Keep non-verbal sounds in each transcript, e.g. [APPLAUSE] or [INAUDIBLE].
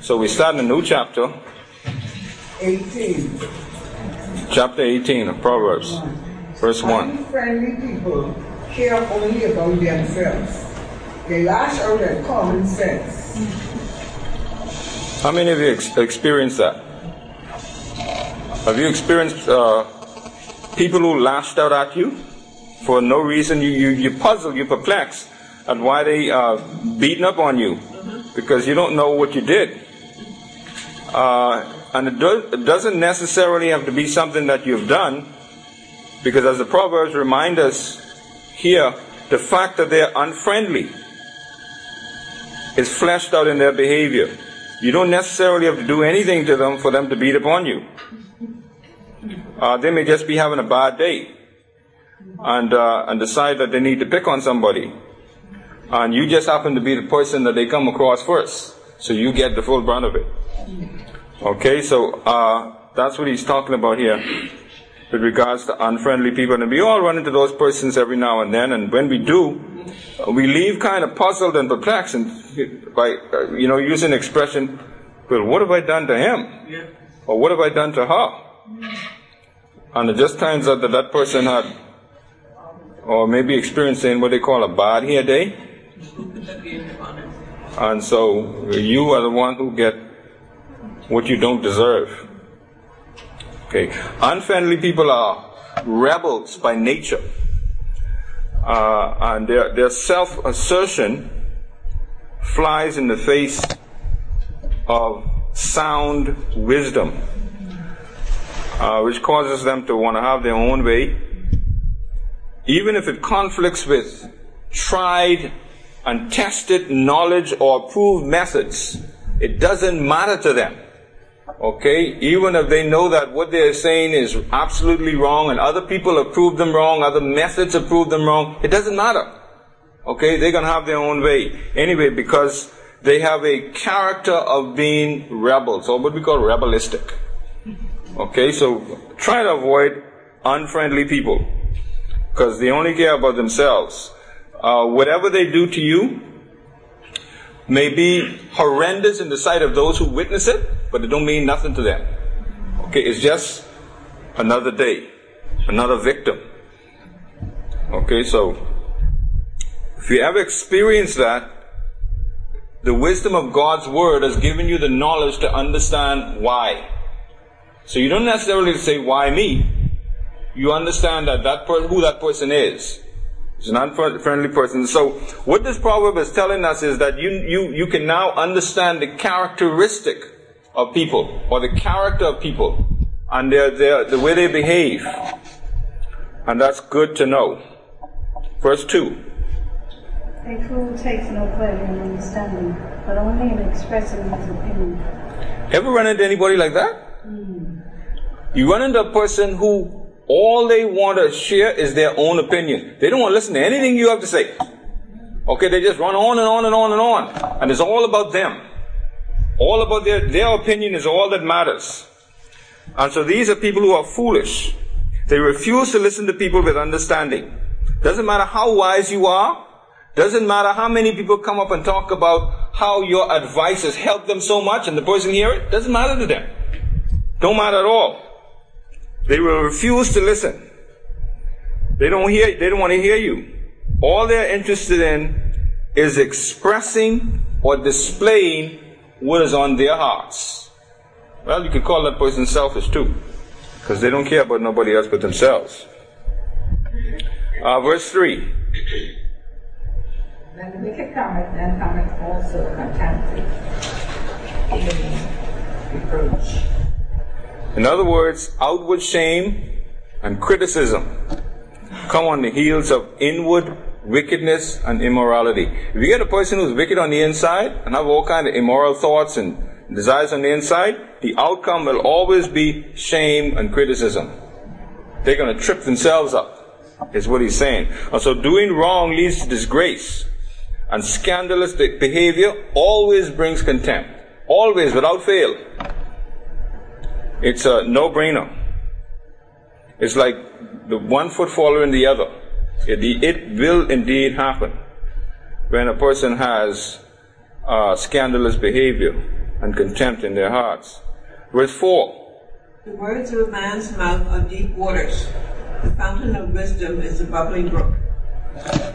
So we start in a new chapter. 18. Chapter 18 of Proverbs, verse 1. Friendly people care only about themselves. They lash out at common sense. How many of you ex- experienced that? Have you experienced uh, people who lashed out at you for no reason? You, you, you puzzle, you perplex at why they uh, beating up on you because you don't know what you did. Uh, and it, do, it doesn't necessarily have to be something that you've done because as the Proverbs remind us here, the fact that they're unfriendly is fleshed out in their behavior. You don't necessarily have to do anything to them for them to beat upon you. Uh, they may just be having a bad day and, uh, and decide that they need to pick on somebody. And you just happen to be the person that they come across first. So you get the full brunt of it. Okay, so uh, that's what he's talking about here with regards to unfriendly people. And we all run into those persons every now and then. And when we do, we leave kind of puzzled and perplexed and by, uh, you know, using the expression, well, what have I done to him? Or what have I done to her? And it just turns out that that person had, or maybe experiencing what they call a bad hair day. And so you are the one who get what you don't deserve. Okay. Unfriendly people are rebels by nature. Uh, and their, their self assertion flies in the face of sound wisdom, uh, which causes them to want to have their own way, even if it conflicts with tried and tested knowledge or approved methods. It doesn't matter to them. Okay? Even if they know that what they're saying is absolutely wrong and other people have proved them wrong, other methods have proved them wrong, it doesn't matter. Okay? They're gonna have their own way. Anyway, because they have a character of being rebels, or what we call rebelistic. Okay? So try to avoid unfriendly people. Because they only care about themselves. Uh, whatever they do to you may be horrendous in the sight of those who witness it, but it don't mean nothing to them. Okay, it's just another day, another victim. Okay, so if you ever experience that, the wisdom of God's word has given you the knowledge to understand why. So you don't necessarily say, why me? You understand that, that per- who that person is. He's an unfriendly person. So what this proverb is telling us is that you, you, you can now understand the characteristic of people or the character of people and their, their, the way they behave. And that's good to know. Verse 2. A fool takes no pleasure in understanding, but only in expressing his opinion. Ever run into anybody like that? Hmm. You run into a person who all they want to share is their own opinion. They don't want to listen to anything you have to say. Okay, they just run on and on and on and on. And it's all about them. All about their, their opinion is all that matters. And so these are people who are foolish. They refuse to listen to people with understanding. Doesn't matter how wise you are. Doesn't matter how many people come up and talk about how your advice has helped them so much and the person hear it. Doesn't matter to them. Don't matter at all. They will refuse to listen. They don't hear, they don't want to hear you. All they're interested in is expressing or displaying what is on their hearts. Well, you could call that person selfish too, because they don't care about nobody else but themselves. Uh, verse 3. When the wicked cometh, then cometh also contempt, reproach. In other words, outward shame and criticism come on the heels of inward wickedness and immorality. If you get a person who's wicked on the inside and have all kind of immoral thoughts and desires on the inside, the outcome will always be shame and criticism. They're going to trip themselves up, is what he's saying. And so doing wrong leads to disgrace. And scandalous behavior always brings contempt. Always, without fail. It's a no-brainer. It's like the one foot following the other. It, it will indeed happen when a person has uh, scandalous behavior and contempt in their hearts. Verse 4 The words of a man's mouth are deep waters. The fountain of wisdom is a bubbling brook.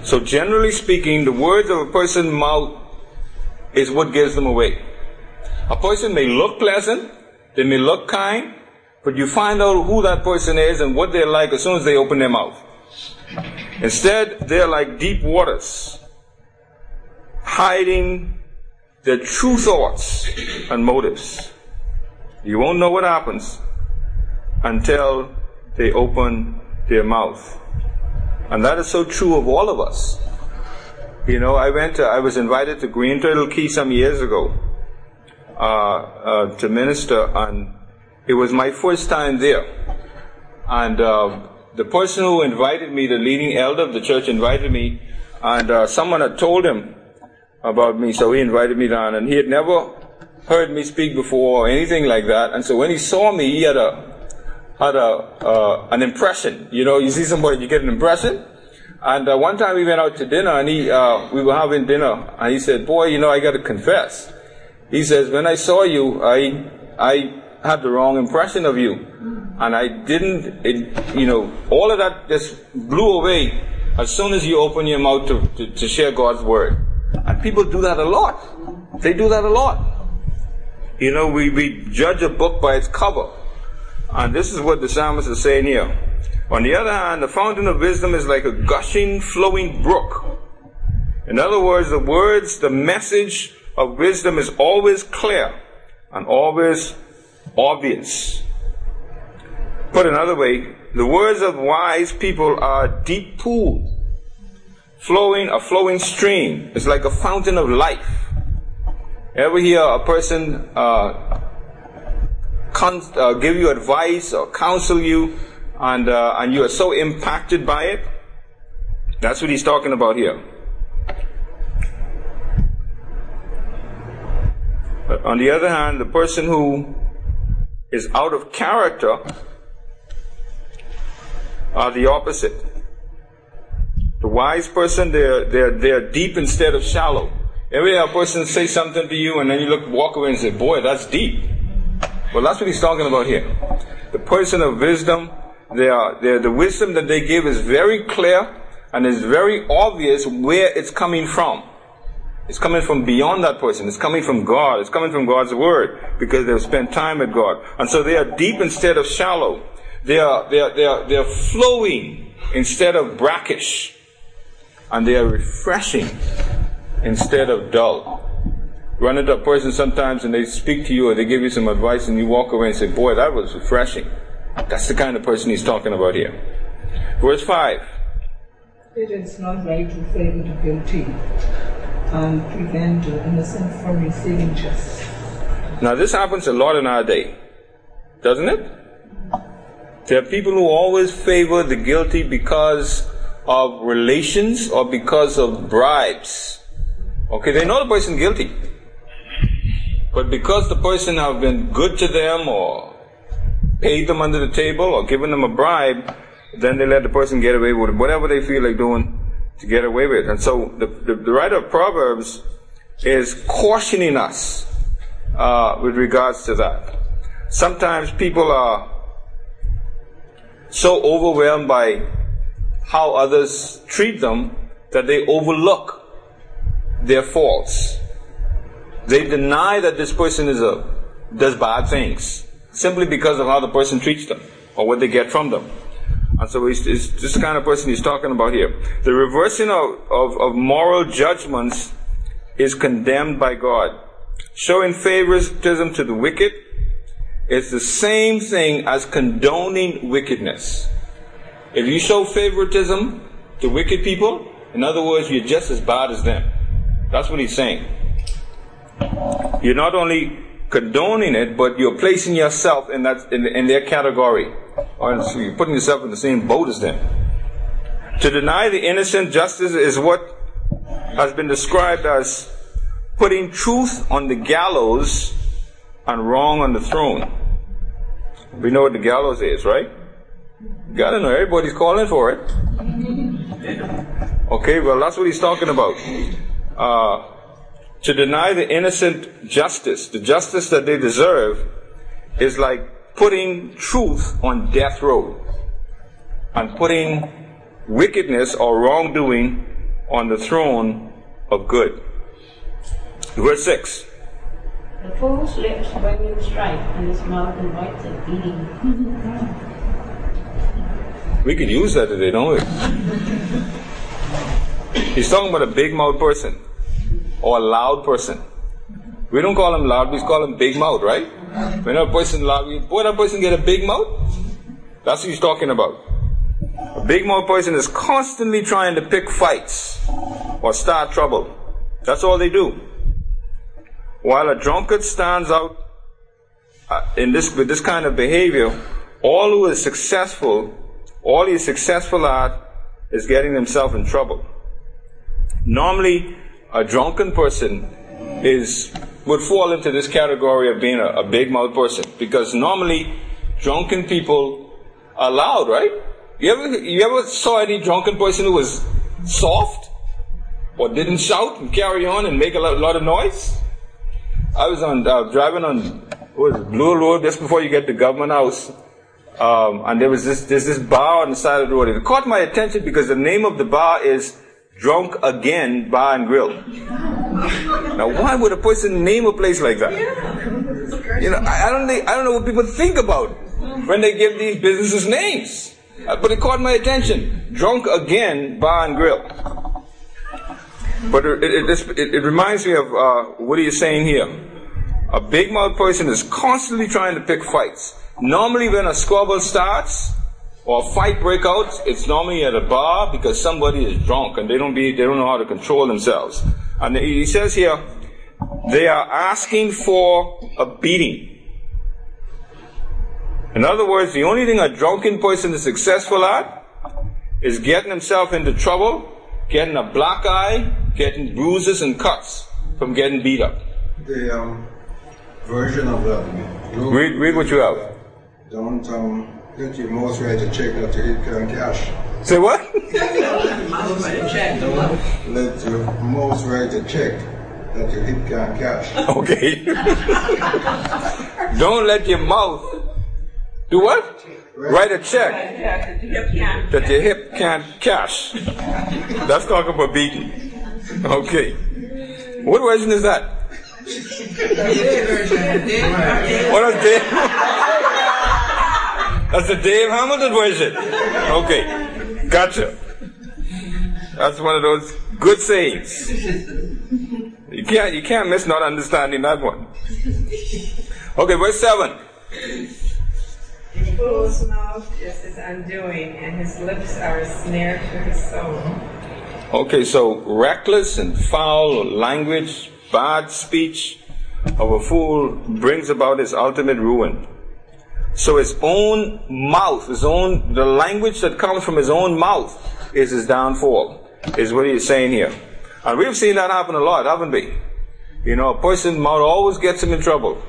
So, generally speaking, the words of a person's mouth is what gives them away. A person may look pleasant, they may look kind, but you find out who that person is and what they're like as soon as they open their mouth. Instead, they're like deep waters, hiding their true thoughts and motives. You won't know what happens until they open their mouth. And that is so true of all of us. You know, I went to, I was invited to Green Turtle Cay some years ago, to minister and it was my first time there. And, uh, the person who invited me, the leading elder of the church invited me and, uh, someone had told him about me, so he invited me down and he had never heard me speak before or anything like that. And so when he saw me, he had a, had a uh, an impression. You know, you see somebody, you get an impression. And uh, one time we went out to dinner, and he uh, we were having dinner, and he said, "Boy, you know, I got to confess." He says, "When I saw you, I I had the wrong impression of you, and I didn't. It, you know, all of that just blew away as soon as you open your mouth to, to, to share God's word. And people do that a lot. They do that a lot. You know, we, we judge a book by its cover. And this is what the psalmist is saying here. On the other hand, the fountain of wisdom is like a gushing, flowing brook. In other words, the words, the message of wisdom is always clear and always obvious. Put another way, the words of wise people are a deep pool, flowing, a flowing stream. It's like a fountain of life. Ever hear a person uh, con- uh, give you advice or counsel you, and uh, and you are so impacted by it. That's what he's talking about here. But on the other hand, the person who is out of character are the opposite. The wise person, they're, they're, they're deep instead of shallow. Every a person say something to you and then you look, walk away and say, boy, that's deep. Well, that's what he's talking about here. The person of wisdom, they are, they are, the wisdom that they give is very clear and is very obvious where it's coming from. It's coming from beyond that person. It's coming from God. It's coming from God's word because they've spent time with God. And so they are deep instead of shallow. They are, they are, they are, they are flowing instead of brackish. And they are refreshing instead of dull run into a person sometimes and they speak to you or they give you some advice and you walk away and say, Boy, that was refreshing. That's the kind of person he's talking about here. Verse 5. It is not right to favor the guilty and prevent the innocent from receiving justice. Now, this happens a lot in our day, doesn't it? There are people who always favor the guilty because of relations or because of bribes. Okay, they know the person guilty. But because the person have been good to them or paid them under the table or given them a bribe, then they let the person get away with whatever they feel like doing to get away with. And so the, the, the writer of Proverbs is cautioning us uh, with regards to that. Sometimes people are so overwhelmed by how others treat them that they overlook their faults. They deny that this person is a, does bad things simply because of how the person treats them or what they get from them. And so it's, it's this kind of person he's talking about here. The reversing of, of, of moral judgments is condemned by God. Showing favoritism to the wicked is the same thing as condoning wickedness. If you show favoritism to wicked people, in other words, you're just as bad as them. That's what he's saying. You're not only condoning it, but you're placing yourself in that in, in their category, or you're putting yourself in the same boat as them. To deny the innocent justice is what has been described as putting truth on the gallows and wrong on the throne. We know what the gallows is, right? Gotta know, everybody's calling for it. Okay, well, that's what he's talking about. Uh, to deny the innocent justice, the justice that they deserve, is like putting truth on death row and putting wickedness or wrongdoing on the throne of good. Verse 6. The fool's lips bring you strife, and his mouth invites a beating. [LAUGHS] We could use that today, don't we? He's talking about a big mouth person or a loud person. We don't call him loud, we call him big mouth, right? When a person loud, boy, that person get a big mouth? That's what he's talking about. A big mouth person is constantly trying to pick fights or start trouble. That's all they do. While a drunkard stands out uh, in this with this kind of behavior, all who is successful, all he is successful at is getting himself in trouble. Normally, a drunken person is would fall into this category of being a, a big mouth person because normally drunken people are loud, right? You ever you ever saw any drunken person who was soft or didn't shout and carry on and make a lot, lot of noise? I was on uh, driving on was Blue Road just before you get to Government House, um, and there was this there's this bar on the side of the road. It caught my attention because the name of the bar is Drunk Again Bar and Grill. Now, why would a person name a place like that? You know, I, don't think I don't know what people think about when they give these businesses names. Uh, but it caught my attention. Drunk Again Bar and Grill. But it, it, it, it reminds me of uh, what are you saying here. A big mouth person is constantly trying to pick fights. Normally, when a squabble starts or a fight breaks out, it's normally at a bar because somebody is drunk and they don't be they don't know how to control themselves. And he says here, they are asking for a beating. In other words, the only thing a drunken person is successful at is getting himself into trouble, getting a black eye, getting bruises and cuts from getting beat up. The um, version of that. Read, read what you have. Don't um, let your mouth write a check that you can cash. Say what? Let your mouth write a check that your hip can't cash. Okay. Don't let your mouth do what? Write a check that your hip can't cash. That's talking about beating. Okay. What version is that? What is Dave? That's the Dave Hamilton version. Okay. Gotcha. That's one of those good sayings. You can't you can't miss not understanding that one. Okay, verse seven. The fool's mouth is his undoing, and his lips are a snare to his soul. Okay, so reckless and foul language, bad speech of a fool brings about his ultimate ruin. So his own mouth, his own, the language that comes from his own mouth is his downfall, is what he's saying here. And we've seen that happen a lot, haven't we? You know, a person's mouth always gets him in trouble.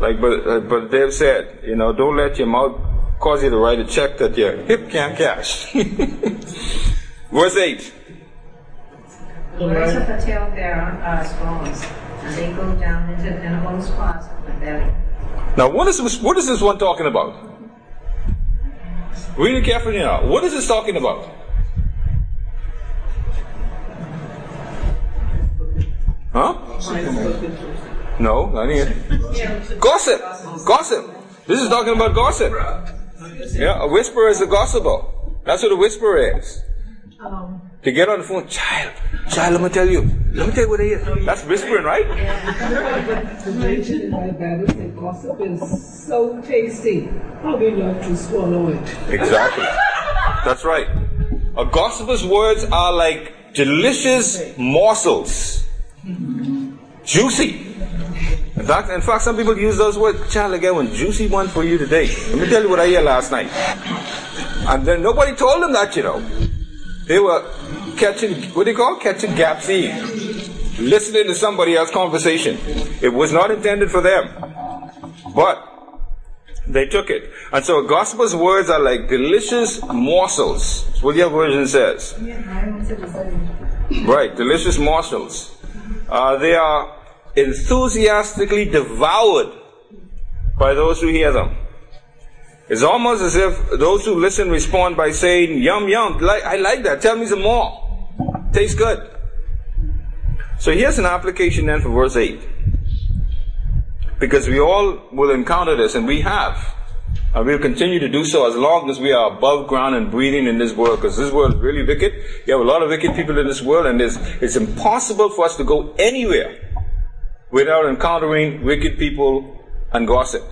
Like, but, uh, but Dave said, you know, don't let your mouth cause you to write a check that your hip can't cash. [LAUGHS] Verse 8. The words of a talebearer are stones, and they go down into the innermost parts of the belly. Now, what is this, what is this one talking about? Read it carefully now. What is this talking about? Huh? No, not here. Gossip. Gossip. This is talking about gossip. Yeah, a whisperer is a gossiper. That's what a whisperer is. Um. To get on the phone, child, child, let me tell you. Let me tell you what it is. That's whispering, right? Gossip is so tasty. How love to swallow it. Exactly. That's right. A gossiper's words are like delicious morsels. Juicy. In fact, in fact, some people use those words. Child, I got one juicy one for you today. Let me tell you what I heard last night. And then nobody told them that, you know. They were catching, what do you call? Catching gaps in. Listening to somebody else's conversation. It was not intended for them. But they took it. And so gospel's words are like delicious morsels. That's what your version says. Right, delicious morsels. Uh, they are enthusiastically devoured by those who hear them. It's almost as if those who listen respond by saying, Yum, yum, I like that, tell me some more. Tastes good. So here's an application then for verse 8. Because we all will encounter this, and we have. And we'll continue to do so as long as we are above ground and breathing in this world, because this world is really wicked. You have a lot of wicked people in this world, and it's it's impossible for us to go anywhere without encountering wicked people and gossip.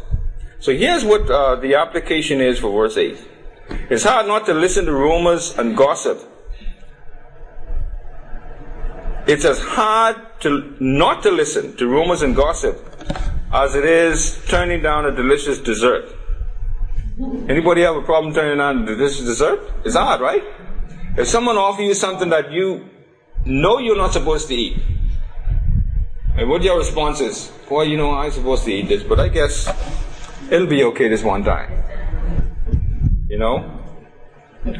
So here's what uh, the application is for verse 8. It's hard not to listen to rumors and gossip. It's as hard to not to listen to rumors and gossip as it is turning down a delicious dessert. Anybody have a problem turning down a delicious dessert? It's hard, right? If someone offers you something that you know you're not supposed to eat, and what your response is, boy, you know, I'm supposed to eat this, but I guess it'll be okay this one time. You know?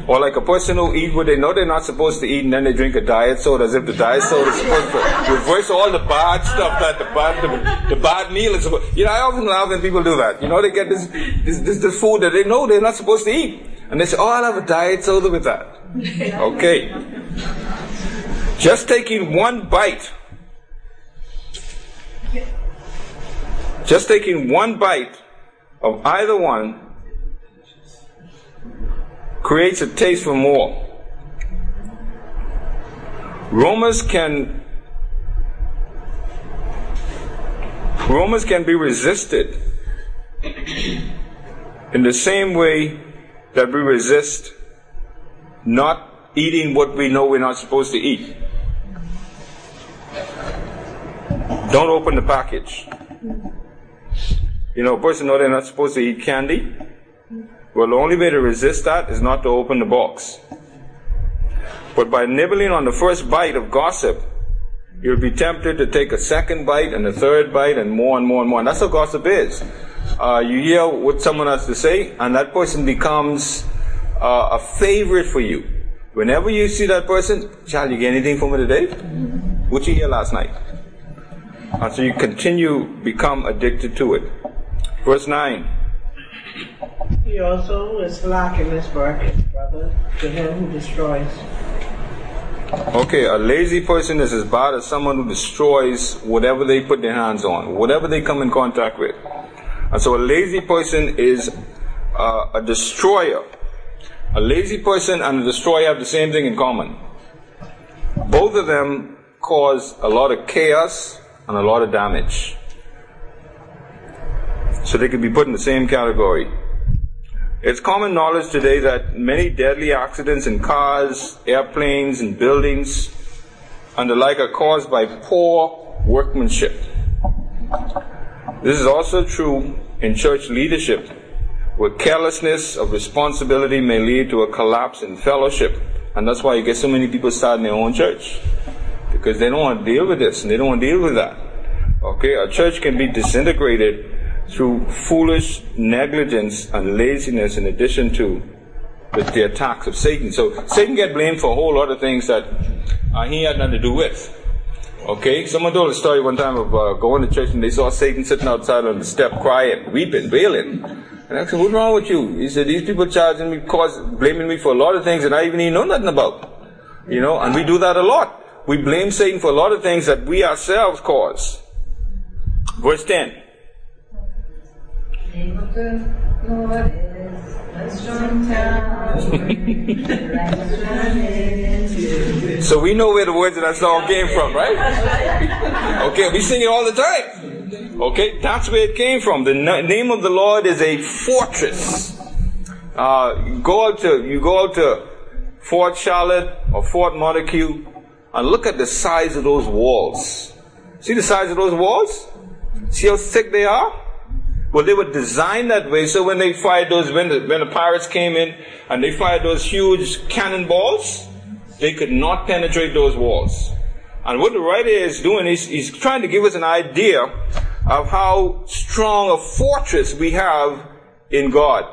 Or like a person who eat what they know they're not supposed to eat and then they drink a diet soda as if the diet soda is supposed to reverse all the bad stuff that the bad, the, the bad meal is supposed You know, I often laugh when people do that. You know, they get this, this, this, this food that they know they're not supposed to eat. And they say, oh, I'll have a diet soda with that. Okay. Just taking one bite just taking one bite of either one creates a taste for more. Romans can Rumors can be resisted in the same way that we resist not eating what we know we're not supposed to eat. Don't open the package. You know, a person know they're not supposed to eat candy. Well, the only way to resist that is not to open the box. But by nibbling on the first bite of gossip, you'll be tempted to take a second bite and a third bite and more and more and more. And that's what gossip is. Uh, you hear what someone has to say, and that person becomes uh, a favorite for you. Whenever you see that person, child, you get anything from me today? What you hear last night? And so you continue become addicted to it. Verse 9. He also is slack in his work, brother, to him who destroys. Okay, a lazy person is as bad as someone who destroys whatever they put their hands on, whatever they come in contact with. And so a lazy person is uh, a destroyer. A lazy person and a destroyer have the same thing in common. Both of them cause a lot of chaos and a lot of damage. So they could be put in the same category. It's common knowledge today that many deadly accidents in cars, airplanes, and buildings and the like are caused by poor workmanship. This is also true in church leadership, where carelessness of responsibility may lead to a collapse in fellowship. And that's why you get so many people starting their own church. Because they don't want to deal with this and they don't want to deal with that. Okay, a church can be disintegrated through foolish negligence and laziness in addition to the, the attacks of Satan. So Satan get blamed for a whole lot of things that uh, he had nothing to do with. Okay, someone told a story one time of uh, going to church and they saw Satan sitting outside on the step crying, weeping, wailing. And I said, what's wrong with you? He said, these people charging me, cause, blaming me for a lot of things that I even, know nothing about. You know, and we do that a lot. We blame Satan for a lot of things that we ourselves cause. Verse 10 [LAUGHS] so we know where the words of that song came from, right? Okay, we sing it all the time. Okay, that's where it came from. The name of the Lord is a fortress. Uh, go out to you go out to Fort Charlotte or Fort Montague and look at the size of those walls. See the size of those walls? See how thick they are? Well, they were designed that way. So when they fired those, when the, when the pirates came in and they fired those huge cannonballs, they could not penetrate those walls. And what the writer is doing is he's trying to give us an idea of how strong a fortress we have in God.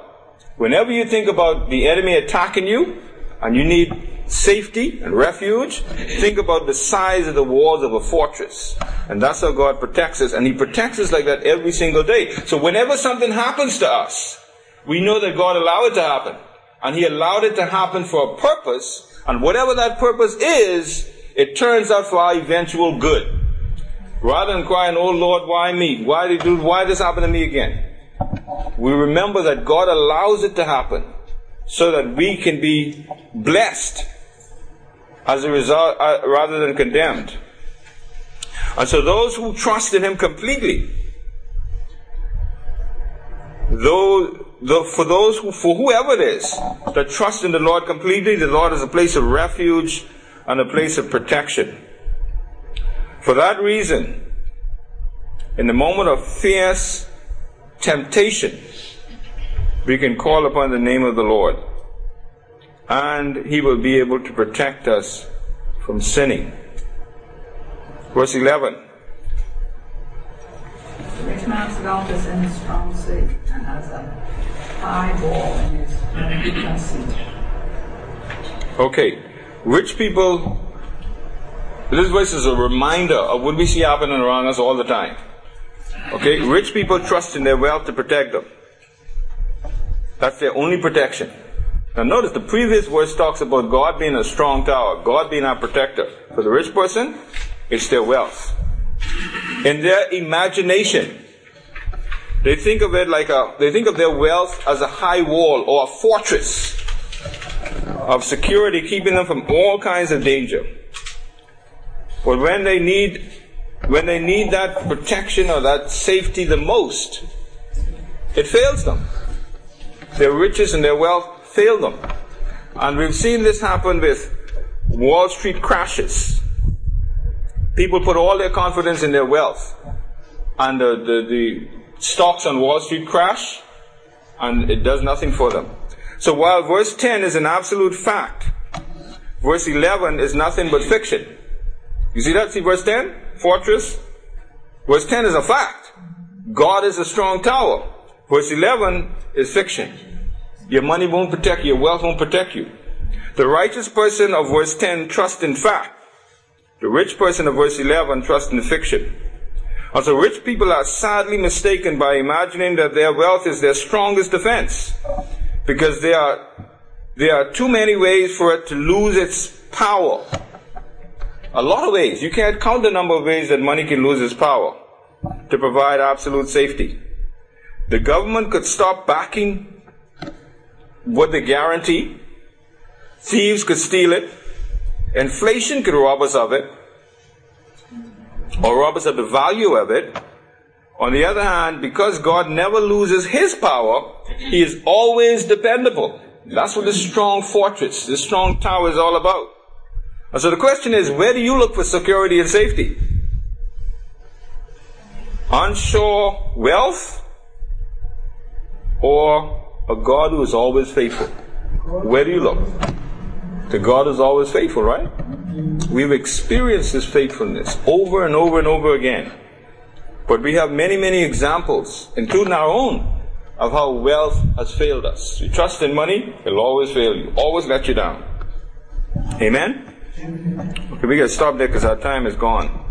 Whenever you think about the enemy attacking you and you need safety and refuge, think about the size of the walls of a fortress. And that's how God protects us. And He protects us like that every single day. So whenever something happens to us, we know that God allowed it to happen. And He allowed it to happen for a purpose. And whatever that purpose is, it turns out for our eventual good. Rather than crying, oh Lord, why me? Why did you, why this happen to me again? We remember that God allows it to happen so that we can be blessed as a result, uh, rather than condemned. And so those who trust in Him completely, though, for those who, for whoever it is that trust in the Lord completely, the Lord is a place of refuge and a place of protection. For that reason, in the moment of fierce temptation, we can call upon the name of the Lord. And He will be able to protect us from sinning. Verse 11. The rich man's wealth is in his strong and has a high wall in his conceit. Okay. Rich people, this verse is a reminder of what we see happening around us all the time. Okay? Rich people trust in their wealth to protect them. That's their only protection. Now notice the previous verse talks about God being a strong tower, God being our protector. For the rich person, it's their wealth. In their imagination, they think of it like a, they think of their wealth as a high wall or a fortress of security keeping them from all kinds of danger. But when they need, when they need that protection or that safety the most, it fails them. Their riches and their wealth fail them. And we've seen this happen with Wall Street crashes. People put all their confidence in their wealth. And the, the, the stocks on Wall Street crash, and it does nothing for them. So while verse 10 is an absolute fact, verse 11 is nothing but fiction. You see that? See verse 10? Fortress. Verse 10 is a fact. God is a strong tower. Verse 11 is fiction. Your money won't protect you, your wealth won't protect you. The righteous person of verse 10 trusts in fact. The rich person of verse 11 trusts in fiction. Also, rich people are sadly mistaken by imagining that their wealth is their strongest defense. Because there are, there are too many ways for it to lose its power. A lot of ways. You can't count the number of ways that money can lose its power to provide absolute safety. The government could stop backing what they guarantee. Thieves could steal it. Inflation could rob us of it. Or rob us of the value of it. On the other hand, because God never loses his power, he is always dependable. That's what this strong fortress, this strong tower is all about. And so the question is, where do you look for security and safety? Onshore wealth or a God who is always faithful? Where do you look? The God is always faithful, right? We've experienced His faithfulness over and over and over again. But we have many, many examples, including our own, of how wealth has failed us. You trust in money, it'll always fail you, always let you down. Amen? Okay, we gotta stop there because our time is gone.